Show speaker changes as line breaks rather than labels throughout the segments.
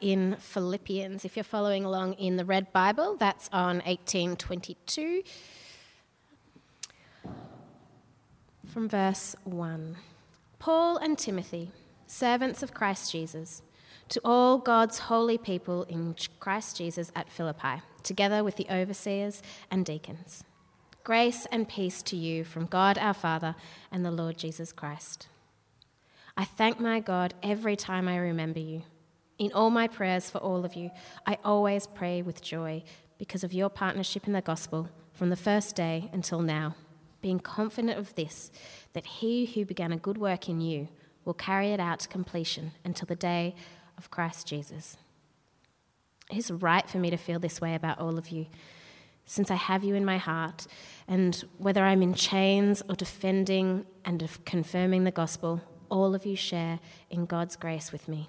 in Philippians. If you're following along in the Red Bible, that's on 1822 from verse 1. Paul and Timothy, servants of Christ Jesus, to all God's holy people in Christ Jesus at Philippi, together with the overseers and deacons. Grace and peace to you from God our Father and the Lord Jesus Christ. I thank my God every time I remember you. In all my prayers for all of you, I always pray with joy because of your partnership in the gospel from the first day until now, being confident of this, that he who began a good work in you will carry it out to completion until the day of Christ Jesus. It is right for me to feel this way about all of you, since I have you in my heart, and whether I'm in chains or defending and confirming the gospel, all of you share in God's grace with me.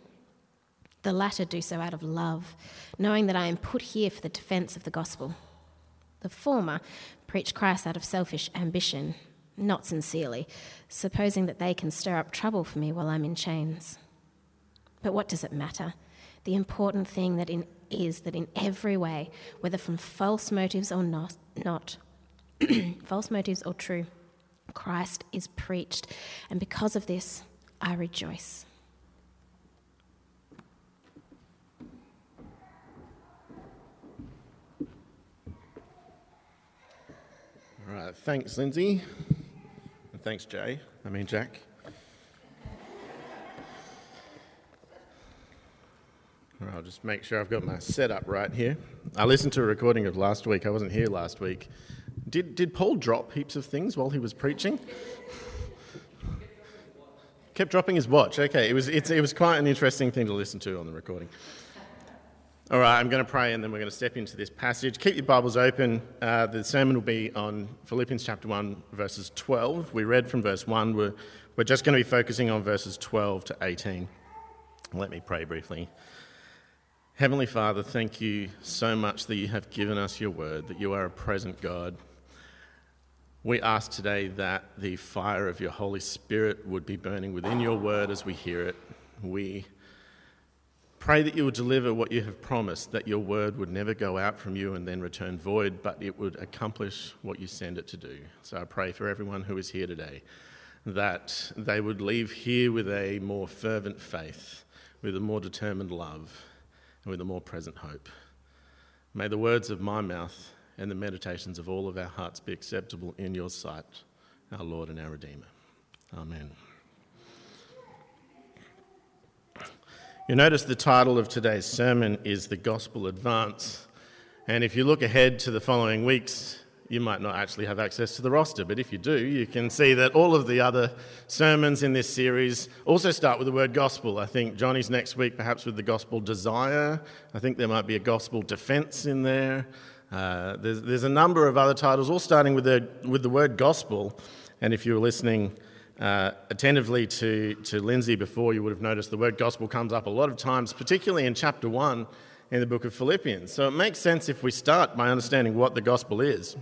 The latter do so out of love, knowing that I am put here for the defense of the gospel. The former preach Christ out of selfish ambition, not sincerely, supposing that they can stir up trouble for me while I'm in chains. But what does it matter? The important thing that in, is that in every way, whether from false motives or not, not false motives or true, Christ is preached, and because of this, I rejoice.
All right, thanks, Lindsay. And thanks, Jay. I mean, Jack. I'll just make sure I've got my setup right here. I listened to a recording of last week. I wasn't here last week. Did, did Paul drop heaps of things while he was preaching? Kept dropping his watch. Okay, it was, it was quite an interesting thing to listen to on the recording. All right, I'm going to pray and then we're going to step into this passage. Keep your Bibles open. Uh, the sermon will be on Philippians chapter 1, verses 12. We read from verse 1. We're, we're just going to be focusing on verses 12 to 18. Let me pray briefly. Heavenly Father, thank you so much that you have given us your word, that you are a present God we ask today that the fire of your Holy Spirit would be burning within your word as we hear it. We pray that you will deliver what you have promised, that your word would never go out from you and then return void, but it would accomplish what you send it to do. So I pray for everyone who is here today that they would leave here with a more fervent faith, with a more determined love, and with a more present hope. May the words of my mouth and the meditations of all of our hearts be acceptable in your sight, our Lord and our Redeemer. Amen. You notice the title of today's sermon is The Gospel Advance. And if you look ahead to the following weeks, you might not actually have access to the roster, but if you do, you can see that all of the other sermons in this series also start with the word gospel. I think Johnny's next week, perhaps with the gospel desire. I think there might be a gospel defense in there. Uh, there's, there's a number of other titles, all starting with the, with the word gospel. And if you were listening uh, attentively to, to Lindsay before, you would have noticed the word gospel comes up a lot of times, particularly in chapter 1 in the book of Philippians. So it makes sense if we start by understanding what the gospel is.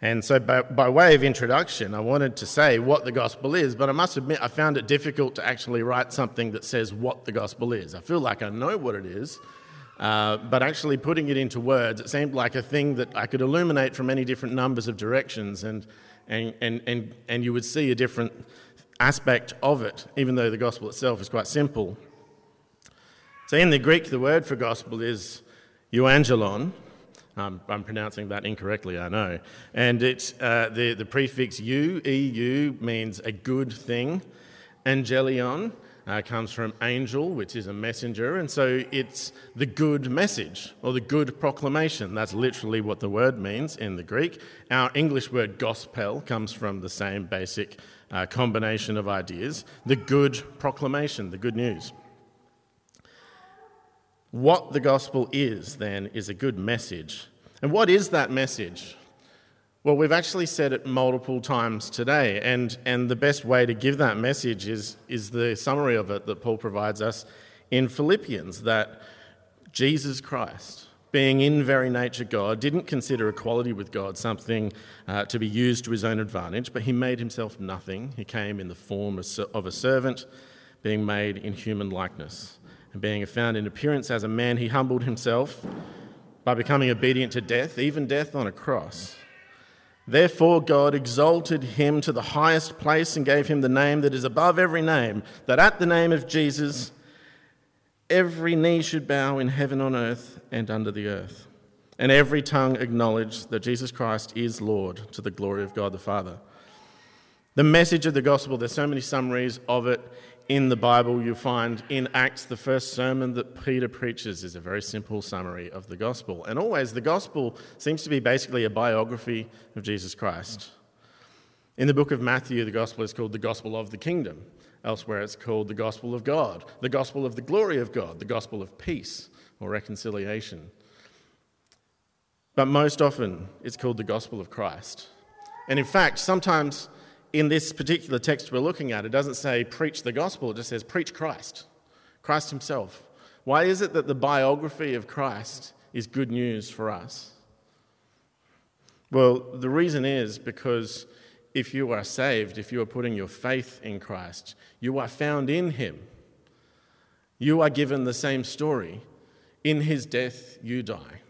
And so, by, by, way of introduction, I wanted to say what the gospel is, but I must admit I found it difficult to actually write something that says what the gospel is. I feel like I know what it is, uh, but actually putting it into words, it seemed like a thing that I could illuminate from many different numbers of directions, and, and, and, and, and you would see a different aspect of it, even though the gospel itself is quite simple. So in the Greek, the word for gospel is euangelon. Um, I'm pronouncing that incorrectly, I know. And it's, uh, the, the prefix eu, eu, means a good thing. Angelion uh, comes from angel, which is a messenger, and so it's the good message or the good proclamation. That's literally what the word means in the Greek. Our English word gospel comes from the same basic uh, combination of ideas the good proclamation, the good news. What the gospel is, then, is a good message. And what is that message? Well, we've actually said it multiple times today, and, and the best way to give that message is, is the summary of it that Paul provides us in Philippians that Jesus Christ, being in very nature God, didn't consider equality with God something uh, to be used to his own advantage, but he made himself nothing. He came in the form of a servant, being made in human likeness. And being found in appearance as a man, he humbled himself by becoming obedient to death, even death on a cross. Therefore, God exalted him to the highest place and gave him the name that is above every name, that at the name of Jesus, every knee should bow in heaven, on earth, and under the earth, and every tongue acknowledge that Jesus Christ is Lord to the glory of God the Father. The message of the gospel, there's so many summaries of it in the Bible, you'll find in Acts, the first sermon that Peter preaches is a very simple summary of the gospel. And always, the gospel seems to be basically a biography of Jesus Christ. In the book of Matthew, the gospel is called the gospel of the kingdom. Elsewhere, it's called the gospel of God, the gospel of the glory of God, the gospel of peace or reconciliation. But most often, it's called the gospel of Christ. And in fact, sometimes in this particular text we're looking at, it doesn't say preach the gospel, it just says preach Christ, Christ himself. Why is it that the biography of Christ is good news for us? Well, the reason is because if you are saved, if you are putting your faith in Christ, you are found in him. You are given the same story. In his death, you die.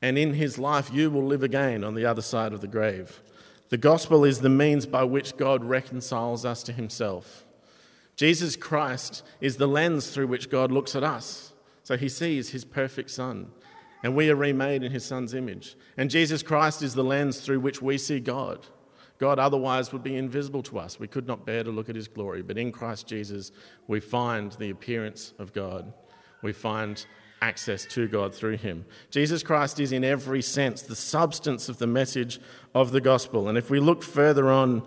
And in his life, you will live again on the other side of the grave. The gospel is the means by which God reconciles us to himself. Jesus Christ is the lens through which God looks at us. So he sees his perfect Son, and we are remade in his Son's image. And Jesus Christ is the lens through which we see God. God otherwise would be invisible to us. We could not bear to look at his glory. But in Christ Jesus, we find the appearance of God. We find access to God through him. Jesus Christ is, in every sense, the substance of the message of the gospel. And if we look further on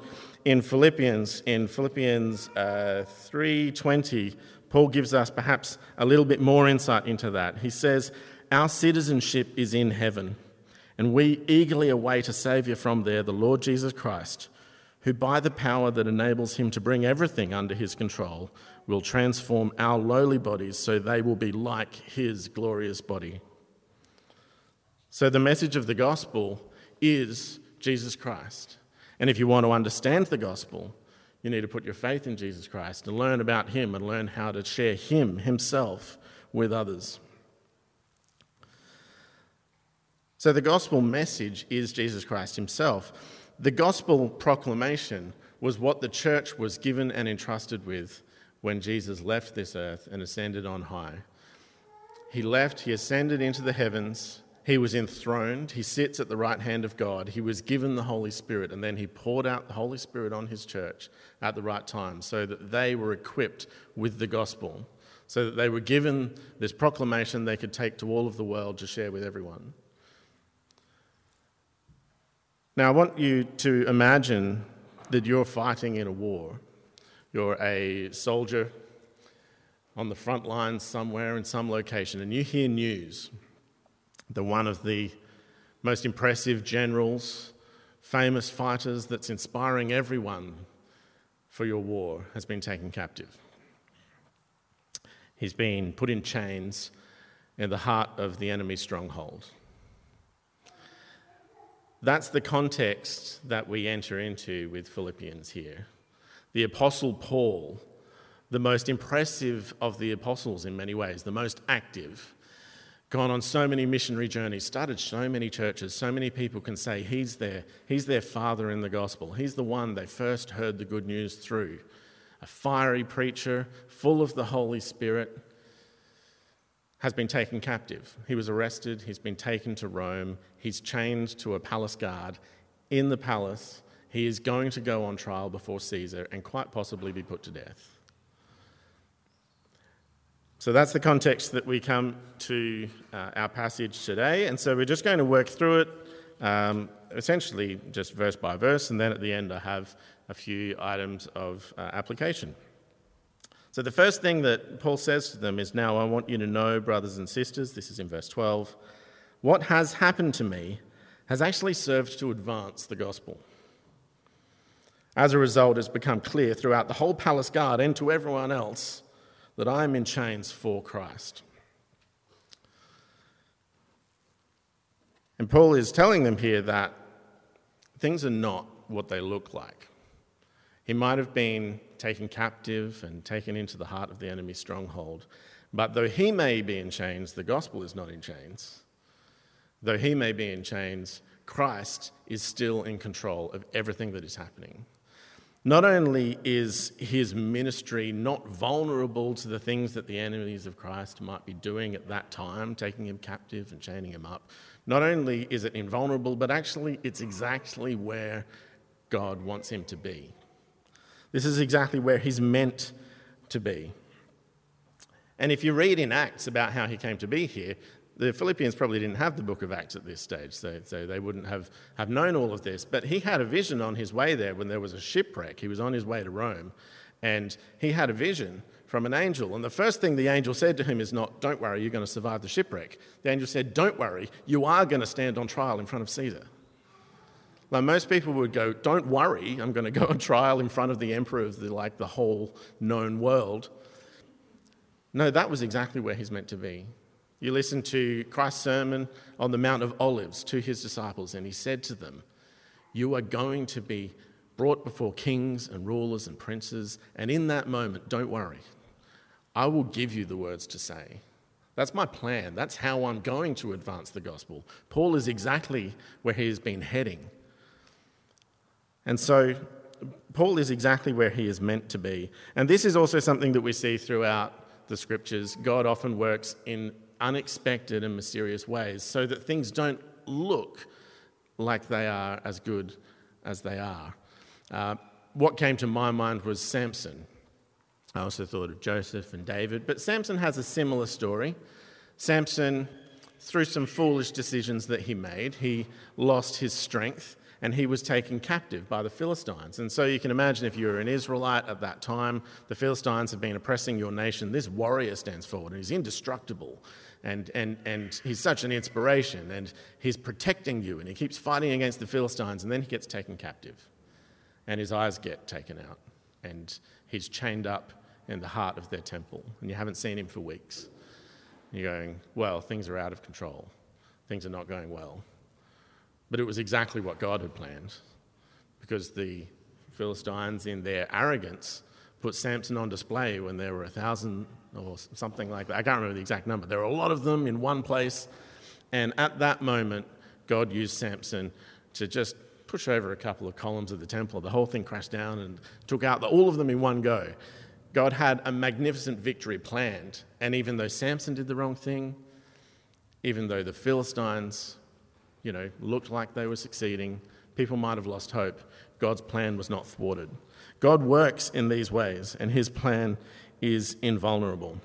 in Philippians, in Philippians uh, 3:20, Paul gives us perhaps a little bit more insight into that. He says, "Our citizenship is in heaven, and we eagerly await a savior from there, the Lord Jesus Christ." Who by the power that enables him to bring everything under his control will transform our lowly bodies so they will be like his glorious body. So, the message of the gospel is Jesus Christ. And if you want to understand the gospel, you need to put your faith in Jesus Christ and learn about him and learn how to share him himself with others. So, the gospel message is Jesus Christ himself. The gospel proclamation was what the church was given and entrusted with when Jesus left this earth and ascended on high. He left, he ascended into the heavens, he was enthroned, he sits at the right hand of God, he was given the Holy Spirit, and then he poured out the Holy Spirit on his church at the right time so that they were equipped with the gospel, so that they were given this proclamation they could take to all of the world to share with everyone. Now, I want you to imagine that you're fighting in a war. You're a soldier on the front lines somewhere in some location, and you hear news that one of the most impressive generals, famous fighters that's inspiring everyone for your war has been taken captive. He's been put in chains in the heart of the enemy's stronghold. That's the context that we enter into with Philippians here. The Apostle Paul, the most impressive of the apostles in many ways, the most active, gone on so many missionary journeys, started so many churches, so many people can say he's their, he's their father in the gospel. He's the one they first heard the good news through. A fiery preacher, full of the Holy Spirit. Has been taken captive. He was arrested, he's been taken to Rome, he's chained to a palace guard in the palace. He is going to go on trial before Caesar and quite possibly be put to death. So that's the context that we come to uh, our passage today. And so we're just going to work through it um, essentially just verse by verse. And then at the end, I have a few items of uh, application. So the first thing that Paul says to them is Now I want you to know, brothers and sisters, this is in verse 12, what has happened to me has actually served to advance the gospel. As a result, it's become clear throughout the whole palace guard and to everyone else that I am in chains for Christ. And Paul is telling them here that things are not what they look like. He might have been taken captive and taken into the heart of the enemy's stronghold, but though he may be in chains, the gospel is not in chains. Though he may be in chains, Christ is still in control of everything that is happening. Not only is his ministry not vulnerable to the things that the enemies of Christ might be doing at that time, taking him captive and chaining him up, not only is it invulnerable, but actually it's exactly where God wants him to be. This is exactly where he's meant to be. And if you read in Acts about how he came to be here, the Philippians probably didn't have the book of Acts at this stage, so, so they wouldn't have, have known all of this. But he had a vision on his way there when there was a shipwreck. He was on his way to Rome, and he had a vision from an angel. And the first thing the angel said to him is not, Don't worry, you're going to survive the shipwreck. The angel said, Don't worry, you are going to stand on trial in front of Caesar. Like most people would go, Don't worry, I'm going to go on trial in front of the emperor of the, like, the whole known world. No, that was exactly where he's meant to be. You listen to Christ's sermon on the Mount of Olives to his disciples, and he said to them, You are going to be brought before kings and rulers and princes, and in that moment, don't worry. I will give you the words to say. That's my plan. That's how I'm going to advance the gospel. Paul is exactly where he has been heading. And so, Paul is exactly where he is meant to be. And this is also something that we see throughout the scriptures. God often works in unexpected and mysterious ways so that things don't look like they are as good as they are. Uh, what came to my mind was Samson. I also thought of Joseph and David, but Samson has a similar story. Samson, through some foolish decisions that he made, he lost his strength and he was taken captive by the Philistines. And so you can imagine if you were an Israelite at that time, the Philistines have been oppressing your nation. This warrior stands forward and he's indestructible and, and, and he's such an inspiration, and he's protecting you, and he keeps fighting against the Philistines, and then he gets taken captive, and his eyes get taken out, and he's chained up in the heart of their temple, and you haven't seen him for weeks. You're going, well, things are out of control, things are not going well. But it was exactly what God had planned, because the Philistines, in their arrogance, put Samson on display when there were a thousand or something like that. I can't remember the exact number. There were a lot of them in one place. And at that moment, God used Samson to just push over a couple of columns of the temple. The whole thing crashed down and took out the, all of them in one go. God had a magnificent victory planned. And even though Samson did the wrong thing, even though the Philistines, you know, looked like they were succeeding, people might have lost hope, God's plan was not thwarted. God works in these ways, and his plan is invulnerable.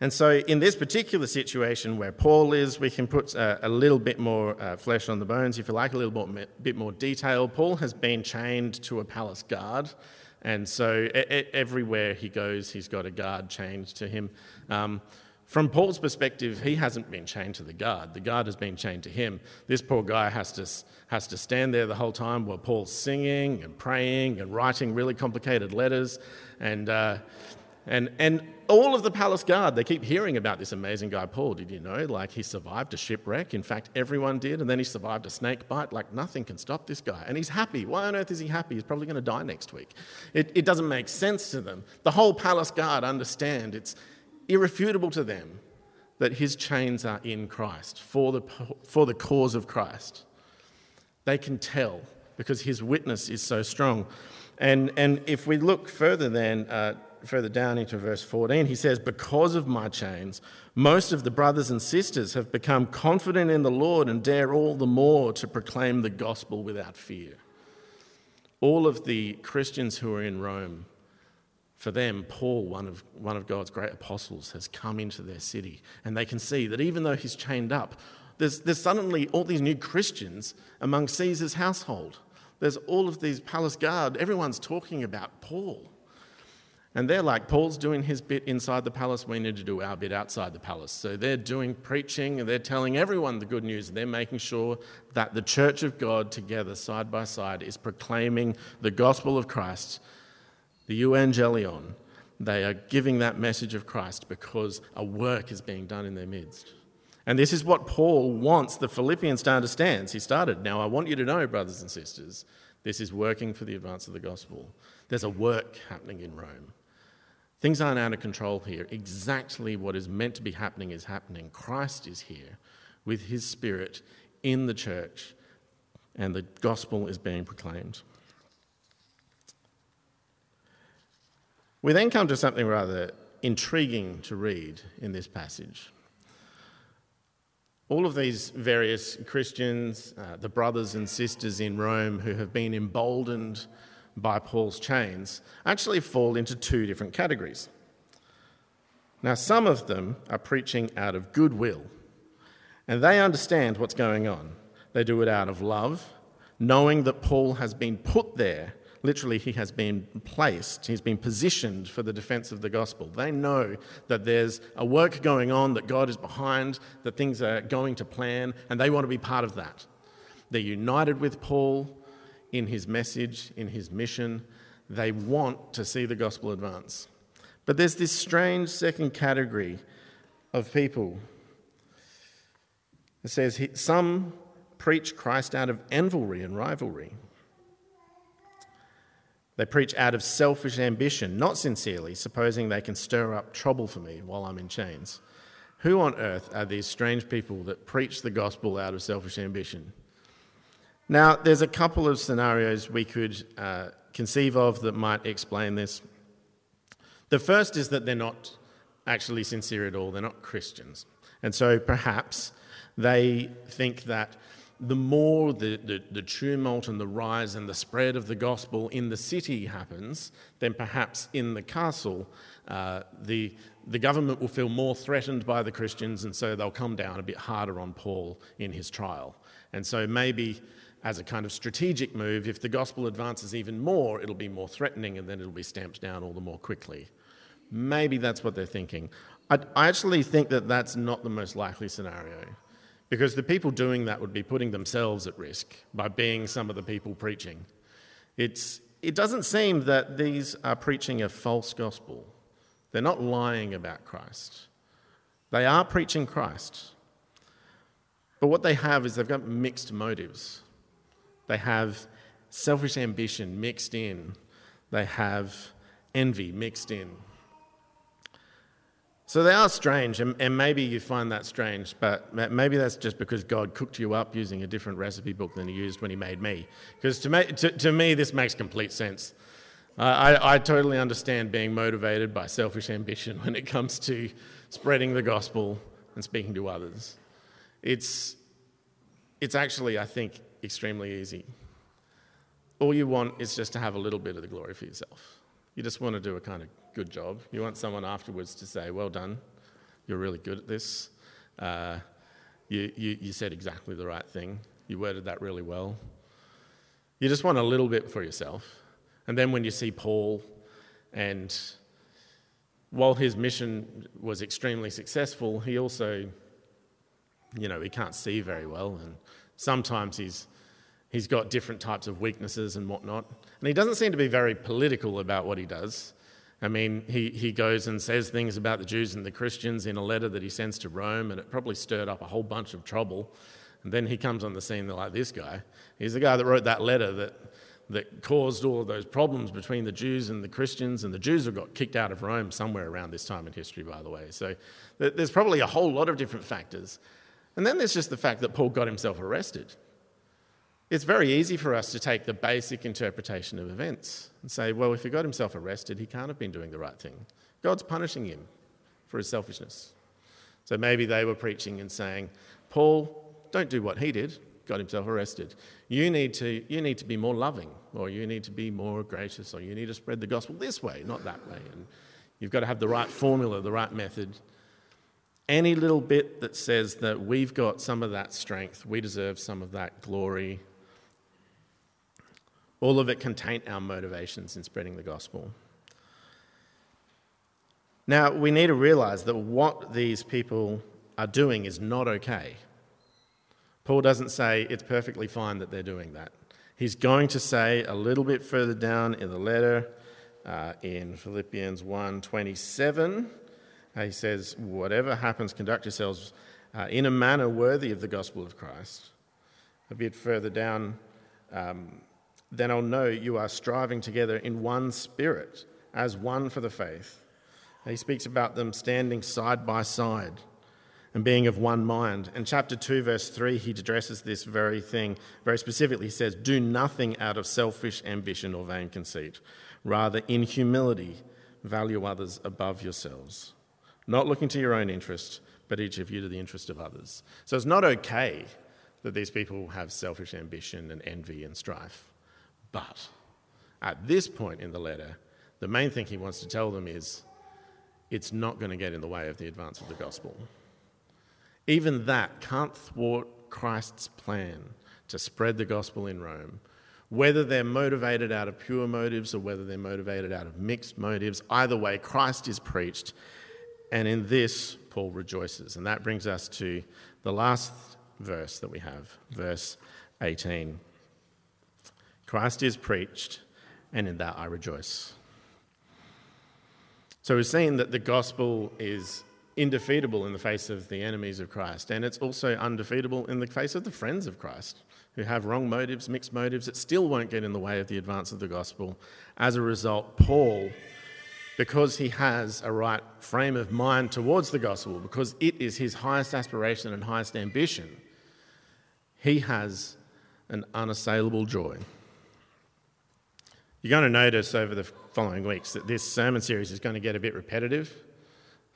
And so, in this particular situation where Paul is, we can put a, a little bit more uh, flesh on the bones, if you like, a little more, bit more detail. Paul has been chained to a palace guard, and so everywhere he goes, he's got a guard chained to him. Um, from Paul's perspective, he hasn't been chained to the guard. The guard has been chained to him. This poor guy has to, has to stand there the whole time while Paul's singing and praying and writing really complicated letters. And, uh, and, and all of the palace guard, they keep hearing about this amazing guy, Paul. Did you know? Like, he survived a shipwreck. In fact, everyone did. And then he survived a snake bite. Like, nothing can stop this guy. And he's happy. Why on earth is he happy? He's probably going to die next week. It, it doesn't make sense to them. The whole palace guard understand it's, irrefutable to them that his chains are in Christ for the, for the cause of Christ. They can tell because his witness is so strong. And, and if we look further then uh, further down into verse 14, he says, Because of my chains, most of the brothers and sisters have become confident in the Lord and dare all the more to proclaim the gospel without fear. All of the Christians who are in Rome, for them, Paul, one of, one of God's great apostles, has come into their city. And they can see that even though he's chained up, there's, there's suddenly all these new Christians among Caesar's household. There's all of these palace guard. Everyone's talking about Paul. And they're like, Paul's doing his bit inside the palace, we need to do our bit outside the palace. So they're doing preaching and they're telling everyone the good news. They're making sure that the church of God together, side by side, is proclaiming the gospel of Christ, the evangelion. They are giving that message of Christ because a work is being done in their midst. And this is what Paul wants the Philippians to understand. He started, Now I want you to know, brothers and sisters, this is working for the advance of the gospel. There's a work happening in Rome. Things aren't out of control here. Exactly what is meant to be happening is happening. Christ is here with his Spirit in the church, and the gospel is being proclaimed. We then come to something rather intriguing to read in this passage. All of these various Christians, uh, the brothers and sisters in Rome who have been emboldened by Paul's chains actually fall into two different categories. Now, some of them are preaching out of goodwill, and they understand what's going on. They do it out of love, knowing that Paul has been put there. Literally, he has been placed, he's been positioned for the defense of the gospel. They know that there's a work going on, that God is behind, that things are going to plan, and they want to be part of that. They're united with Paul, in his message, in his mission. They want to see the gospel advance. But there's this strange second category of people. It says, Some preach Christ out of envy and rivalry. They preach out of selfish ambition, not sincerely, supposing they can stir up trouble for me while I'm in chains. Who on earth are these strange people that preach the gospel out of selfish ambition? Now, there's a couple of scenarios we could uh, conceive of that might explain this. The first is that they're not actually sincere at all, they're not Christians. And so perhaps they think that the more the, the, the, tumult and the rise and the spread of the gospel in the city happens, then perhaps in the castle, uh, the, the government will feel more threatened by the Christians, and so they'll come down a bit harder on Paul in his trial. And so maybe as a kind of strategic move, if the gospel advances even more, it'll be more threatening and then it'll be stamped down all the more quickly. Maybe that's what they're thinking. I, I actually think that that's not the most likely scenario because the people doing that would be putting themselves at risk by being some of the people preaching. It's, it doesn't seem that these are preaching a false gospel. They're not lying about Christ. They are preaching Christ. But what they have is they've got mixed motives. They have selfish ambition mixed in, they have envy mixed in. So they are strange, and, and, maybe you find that strange, but maybe that's just because God cooked you up using a different recipe book than He used when He made me. Because to, me, to, to me, this makes complete sense. I, I totally understand being motivated by selfish ambition when it comes to spreading the gospel and speaking to others. It's, it's actually, I think, extremely easy. All you want is just to have a little bit of the glory for yourself. You just want to do a kind of good job. You want someone afterwards to say, Well done, you're really good at this. Uh, you, you, you said exactly the right thing. You worded that really well. You just want a little bit for yourself. And then when you see Paul, and while his mission was extremely successful, he also, you know, he can't see very well, and sometimes he's He's got different types of weaknesses and whatnot. And he doesn't seem to be very political about what he does. I mean, he, he goes and says things about the Jews and the Christians in a letter that he sends to Rome, and it probably stirred up a whole bunch of trouble. And then he comes on the scene like this guy. He's the guy that wrote that letter that, that caused all of those problems between the Jews and the Christians, and the Jews have got kicked out of Rome somewhere around this time in history, by the way. So there's probably a whole lot of different factors. And then there's just the fact that Paul got himself arrested. It's very easy for us to take the basic interpretation of events and say, well, if he got himself arrested, he can't have been doing the right thing. God's punishing him for his selfishness. So maybe they were preaching and saying, Paul, don't do what he did, got himself arrested. You need to, you need to be more loving, or you need to be more gracious, or you need to spread the gospel this way, not that way. And you've got to have the right formula, the right method. Any little bit that says that we've got some of that strength, we deserve some of that glory, all of it can taint our motivations in spreading the gospel. Now, we need to realize that what these people are doing is not okay. Paul doesn't say it's perfectly fine that they're doing that. He's going to say a little bit further down in the letter, uh, in Philippians 1:27, uh, he says, "Whatever happens, conduct yourselves uh, in a manner worthy of the gospel of Christ." A bit further down, um, then I'll know you are striving together in one spirit, as one for the faith. He speaks about them standing side by side and being of one mind. In chapter 2, verse 3, he addresses this very thing very specifically. He says, Do nothing out of selfish ambition or vain conceit. Rather, in humility, value others above yourselves, not looking to your own interest, but each of you to the interest of others. So it's not okay that these people have selfish ambition and envy and strife. But at this point in the letter, the main thing he wants to tell them is it's not going to get in the way of the advance of the gospel. Even that can't thwart Christ's plan to spread the gospel in Rome. Whether they're motivated out of pure motives or whether they're motivated out of mixed motives, either way, Christ is preached. And in this, Paul rejoices. And that brings us to the last verse that we have, verse 18. Christ is preached, and in that I rejoice. So we've seen that the gospel is indefeatable in the face of the enemies of Christ, and it's also undefeatable in the face of the friends of Christ who have wrong motives, mixed motives. It still won't get in the way of the advance of the gospel. As a result, Paul, because he has a right frame of mind towards the gospel, because it is his highest aspiration and highest ambition, he has an unassailable joy. You're going to notice over the following weeks that this sermon series is going to get a bit repetitive.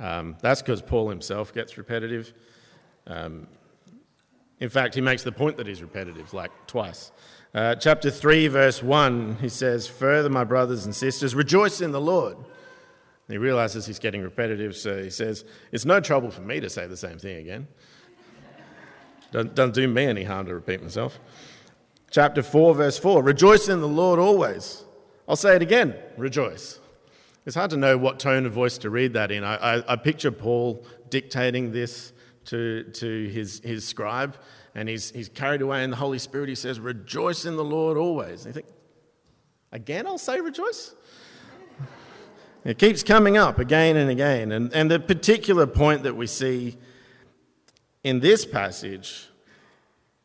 Um, that's because Paul himself gets repetitive. Um, in fact, he makes the point that he's repetitive, like twice. Uh, chapter 3, verse 1, he says, Further, my brothers and sisters, rejoice in the Lord. And he realizes he's getting repetitive, so he says, It's no trouble for me to say the same thing again. Doesn't, doesn't do me any harm to repeat myself. Chapter 4, verse 4, Rejoice in the Lord always. I'll say it again, rejoice. It's hard to know what tone of voice to read that in. I, I, I picture Paul dictating this to, to his, his scribe, and he's, he's carried away in the Holy Spirit. He says, Rejoice in the Lord always. And you think, Again, I'll say rejoice? It keeps coming up again and again. And, and the particular point that we see in this passage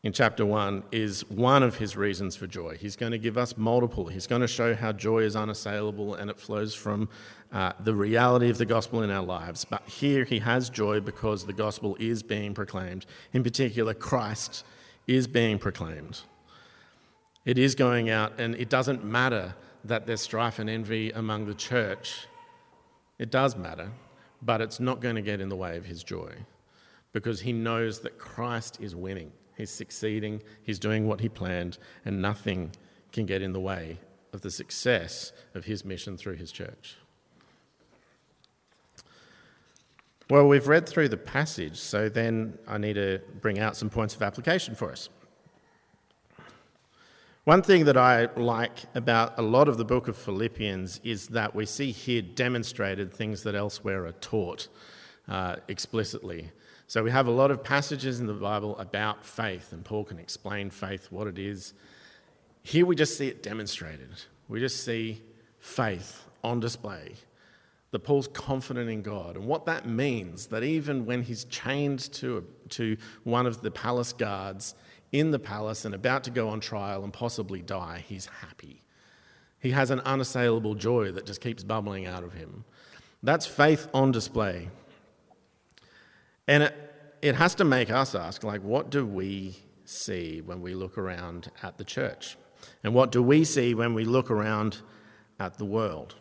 in chapter 1 is one of his reasons for joy. He's going to give us multiple. He's going to show how joy is unassailable and it flows from uh, the reality of the gospel in our lives. But here he has joy because the gospel is being proclaimed. In particular, Christ is being proclaimed. It is going out, and it doesn't matter that there's strife and envy among the church. It does matter, but it's not going to get in the way of his joy because he knows that Christ is winning. He's succeeding, he's doing what he planned, and nothing can get in the way of the success of his mission through his church. Well, we've read through the passage, so then I need to bring out some points of application for us. One thing that I like about a lot of the book of Philippians is that we see here demonstrated things that elsewhere are taught uh, explicitly. So we have a lot of passages in the Bible about faith, and Paul can explain faith, what it is. Here we just see it demonstrated. We just see faith on display. That Paul's confident in God, and what that means that even when he's chained to, to one of the palace guards in the palace and about to go on trial and possibly die, he's happy. He has an unassailable joy that just keeps bubbling out of him. That's faith on display. And it, it has to make us ask, like, what do we see when we look around at the church? And what do we see when we look around at the world?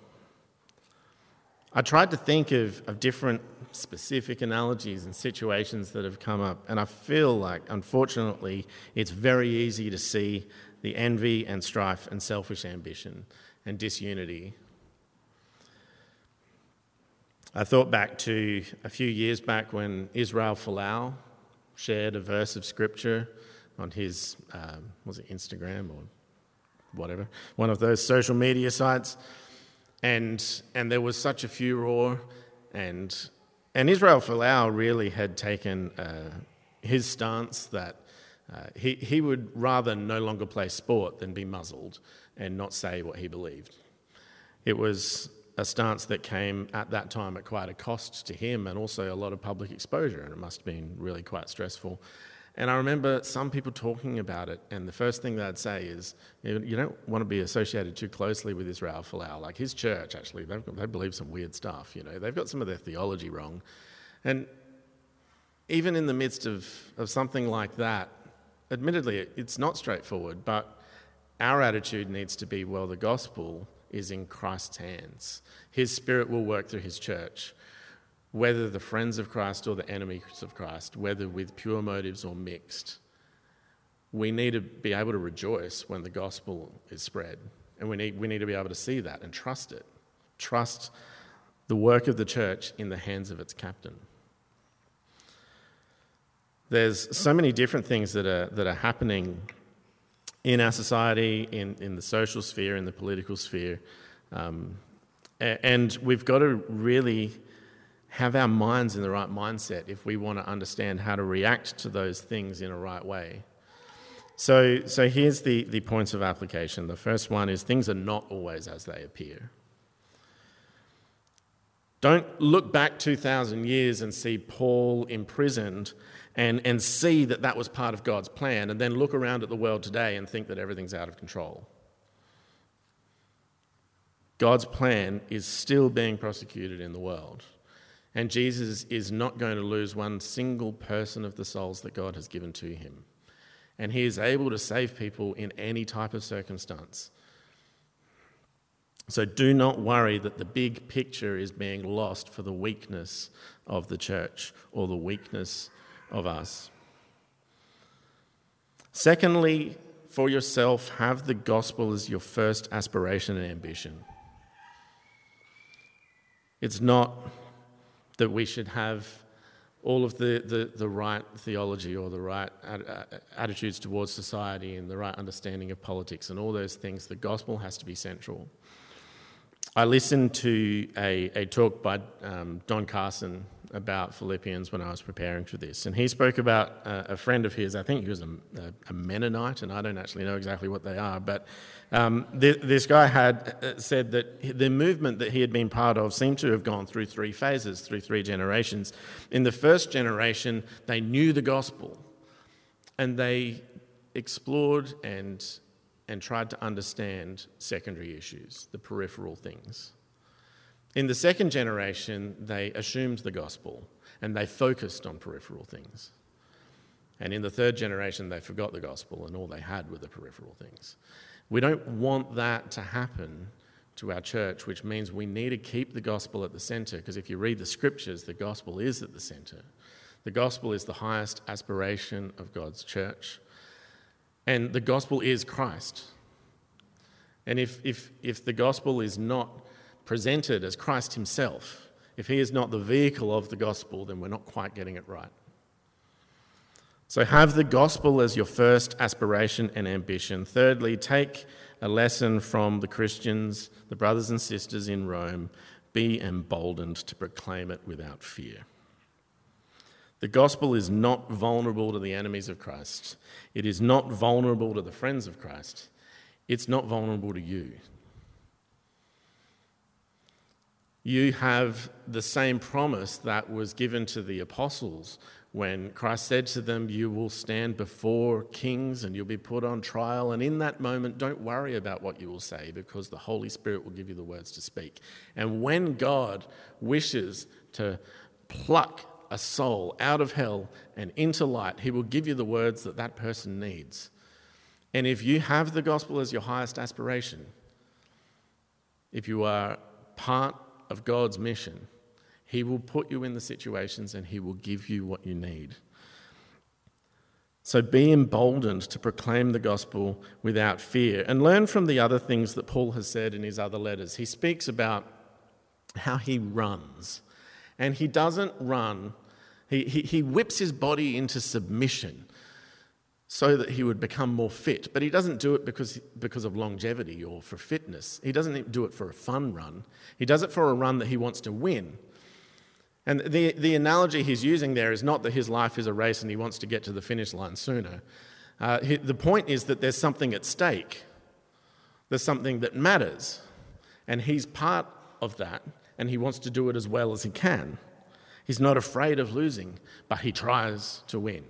I tried to think of, of different specific analogies and situations that have come up, and I feel like, unfortunately, it's very easy to see the envy and strife and selfish ambition and disunity. I thought back to a few years back when Israel Folau shared a verse of scripture on his, um, was it Instagram or whatever, one of those social media sites and and there was such a furor, and and Israel Folau really had taken uh, his stance that uh, he he would rather no longer play sport than be muzzled and not say what he believed. It was a stance that came at that time at quite a cost to him and also a lot of public exposure, and it must have been really quite stressful. And I remember some people talking about it, and the first thing they'd say is, you don't want to be associated too closely with Israel Folau. Like his church, actually, they believe some weird stuff. You know, they've got some of their theology wrong. And even in the midst of, of something like that, admittedly, it's not straightforward, but our attitude needs to be well, the gospel is in Christ's hands. His spirit will work through his church whether the friends of Christ or the enemies of Christ, whether with pure motives or mixed, we need to be able to rejoice when the gospel is spread. And we need, we need to be able to see that and trust it. Trust the work of the church in the hands of its captain. There's so many different things that are, that are happening in our society, in, in the social sphere, in the political sphere. Um, and we've got to really have our minds in the right mindset if we want to understand how to react to those things in a right way. So, so here's the, the points of application. The first one is things are not always as they appear. Don't look back 2,000 years and see Paul imprisoned and, and see that that was part of God's plan, and then look around at the world today and think that everything's out of control. God's plan is still being prosecuted in the world. And Jesus is not going to lose one single person of the souls that God has given to him. And he is able to save people in any type of circumstance. So do not worry that the big picture is being lost for the weakness of the church or the weakness of us. Secondly, for yourself, have the gospel as your first aspiration and ambition. It's not that we should have all of the, the, the right theology or the right attitudes towards society and the right understanding of politics and all those things. The gospel has to be central. I listened to a, a talk by um, Don Carson about Philippians when I was preparing for this. And he spoke about uh, a friend of his, I think he was a, a, Mennonite, and I don't actually know exactly what they are, but um, th- this guy had uh, said that the movement that he had been part of seemed to have gone through three phases, through three generations. In the first generation, they knew the gospel and they explored and, and tried to understand secondary issues, the peripheral things. In the second generation, they assumed the gospel and they focused on peripheral things. And in the third generation, they forgot the gospel and all they had were the peripheral things. We don't want that to happen to our church, which means we need to keep the gospel at the center, because if you read the scriptures, the gospel is at the center. The gospel is the highest aspiration of God's church. And the gospel is Christ. And if, if, if the gospel is not presented as Christ himself, if he is not the vehicle of the gospel, then we're not quite getting it right. So have the gospel as your first aspiration and ambition. Thirdly, take a lesson from the Christians, the brothers and sisters in Rome. Be emboldened to proclaim it without fear. The gospel is not vulnerable to the enemies of Christ. It is not vulnerable to the friends of Christ. It's not vulnerable to you you have the same promise that was given to the apostles when Christ said to them, You will stand before kings and you'll be put on trial. And in that moment, don't worry about what you will say because the Holy Spirit will give you the words to speak. And when God wishes to pluck a soul out of hell and into light. He will give you the words that that person needs. And if you have the gospel as your highest aspiration, if you are part of God's mission, He will put you in the situations and He will give you what you need. So be emboldened to proclaim the gospel without fear and learn from the other things that Paul has said in his other letters. He speaks about how he runs, and he doesn't run, he, he, he whips his body into submission so that he would become more fit. But he doesn't do it because, because of longevity or for fitness. He doesn't do it for a fun run. He does it for a run that he wants to win. And the, the analogy he's using there is not that his life is a race and he wants to get to the finish line sooner. Uh, he, the point is that there's something at stake, there's something that matters. And he's part of that, and he wants to do it as well as he can. He's not afraid of losing, but he tries to win.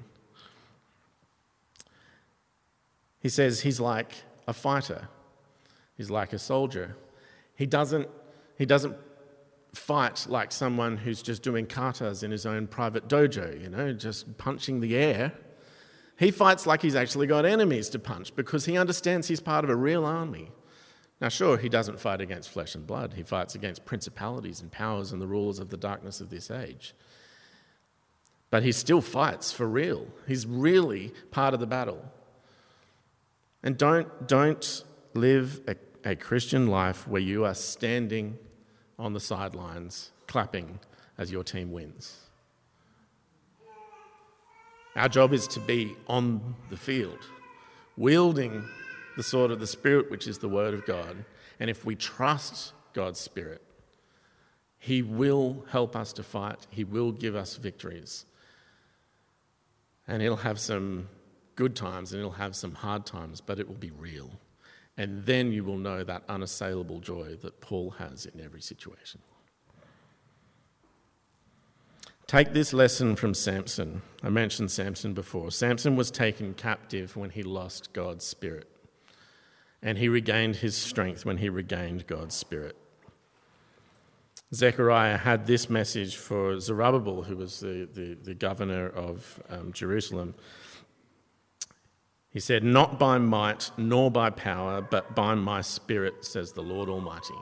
He says he's like a fighter, he's like a soldier. He doesn't, he doesn't fight like someone who's just doing katas in his own private dojo, you know, just punching the air. He fights like he's actually got enemies to punch because he understands he's part of a real army. Now, sure, he doesn't fight against flesh and blood, he fights against principalities and powers and the rulers of the darkness of this age. But he still fights for real. He's really part of the battle. And don't, don't live a, a Christian life where you are standing on the sidelines clapping as your team wins. Our job is to be on the field, wielding the sword of the Spirit, which is the Word of God. And if we trust God's Spirit, He will help us to fight, He will give us victories. And He'll have some good times and it'll have some hard times, but it will be real. And then you will know that unassailable joy that Paul has in every situation. Take this lesson from Samson. I mentioned Samson before. Samson was taken captive when he lost God's Spirit, and he regained his strength when he regained God's Spirit. Zechariah had this message for Zerubbabel, who was the, the, the governor of um, Jerusalem. He said, Not by might nor by power, but by my spirit, says the Lord Almighty.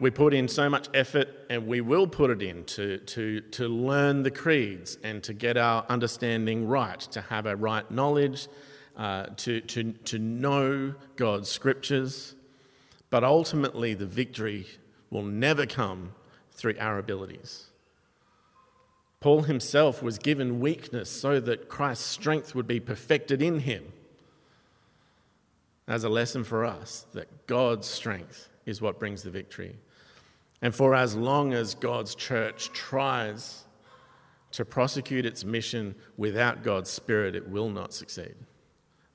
We put in so much effort, and we will put it in to, to, to learn the creeds and to get our understanding right, to have a right knowledge, uh, to, to, to know God's scriptures. But ultimately, the victory will never come through our abilities. Paul himself was given weakness so that Christ's strength would be perfected in him. As a lesson for us that God's strength is what brings the victory. And for as long as God's church tries to prosecute its mission without God's Spirit, it will not succeed.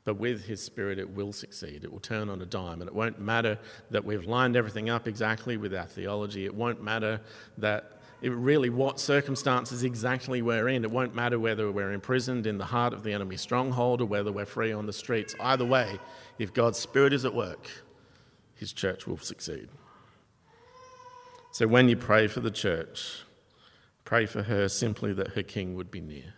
But with His Spirit, it will succeed. It will turn on a dime. And it won't matter that we've lined everything up exactly with our theology. It won't matter that really what circumstances exactly we're in. It won't matter whether we're imprisoned in the heart of the enemy stronghold or whether we're free on the streets. Either way, if God's Spirit is at work, His church will succeed. So when you pray for the church, pray for her simply that her king would be near.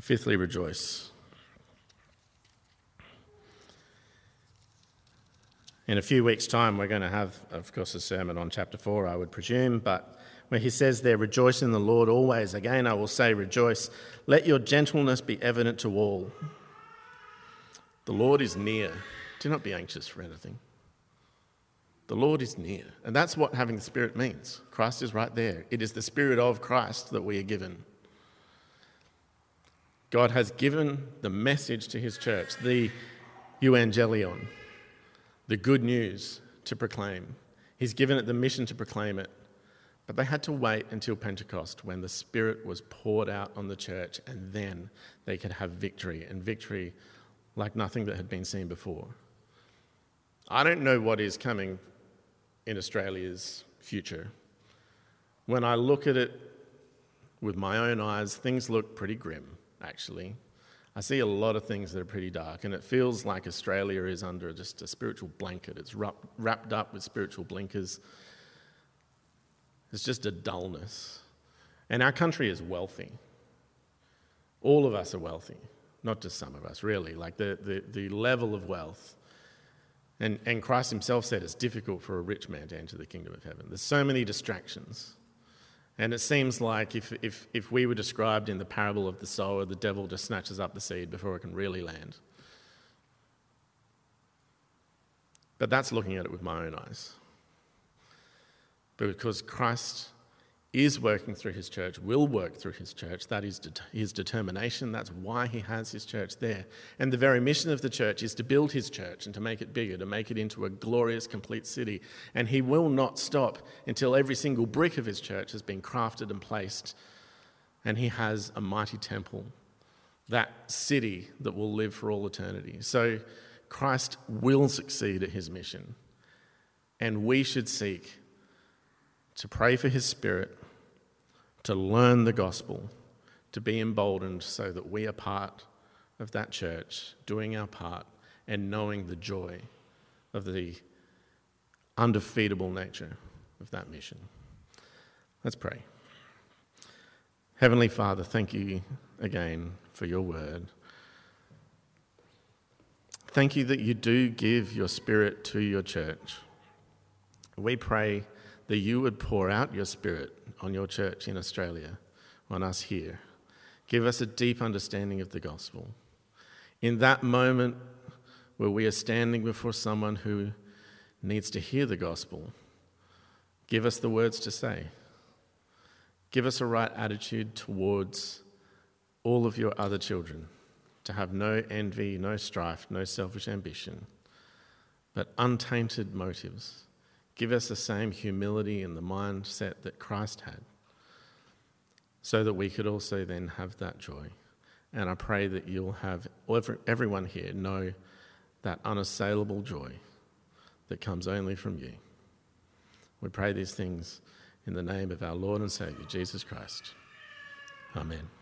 Fifthly, rejoice. In a few weeks' time, we're going to have, of course, a sermon on chapter 4, I would presume, but where he says there, Rejoice in the Lord always. Again, I will say, Rejoice. Let your gentleness be evident to all. The Lord is near. Do not be anxious for anything. The Lord is near. And that's what having the Spirit means. Christ is right there. It is the Spirit of Christ that we are given. God has given the message to his church, the euangelion, the good news to proclaim. He's given it the mission to proclaim it. But they had to wait until Pentecost when the Spirit was poured out on the church, and then they could have victory, and victory like nothing that had been seen before. I don't know what is coming in Australia's future. When I look at it with my own eyes, things look pretty grim, actually. I see a lot of things that are pretty dark, and it feels like Australia is under just a spiritual blanket. It's wrapped up with spiritual blinkers. It's just a dullness. And our country is wealthy. All of us are wealthy, not just some of us, really. Like the, the, the level of wealth. And, and Christ himself said it's difficult for a rich man to enter the kingdom of heaven. There's so many distractions. And it seems like if, if, if we were described in the parable of the sower, the devil just snatches up the seed before it can really land. But that's looking at it with my own eyes. Because Christ is working through his church, will work through his church. That is his determination. That's why he has his church there. And the very mission of the church is to build his church and to make it bigger, to make it into a glorious, complete city. And he will not stop until every single brick of his church has been crafted and placed. And he has a mighty temple, that city that will live for all eternity. So Christ will succeed at his mission. And we should seek to pray for his spirit to learn the gospel, to be emboldened so that we are part of that church, doing our part and knowing the joy of the undefeatable nature of that mission. Let's pray. Heavenly Father, thank you again for your word. Thank you that you do give your spirit to your church. We pray that you would pour out your spirit on your church in Australia, on us here. Give us a deep understanding of the gospel. In that moment where we are standing before someone who needs to hear the gospel, give us the words to say. Give us a right attitude towards all of your other children, to have no envy, no strife, no selfish ambition, but untainted motives Give us the same humility and the mindset that Christ had, so that we could also then have that joy. And I pray that you'll have everyone here know that unassailable joy that comes only from you. We pray these things in the name of our Lord and Saviour, Jesus Christ. Amen.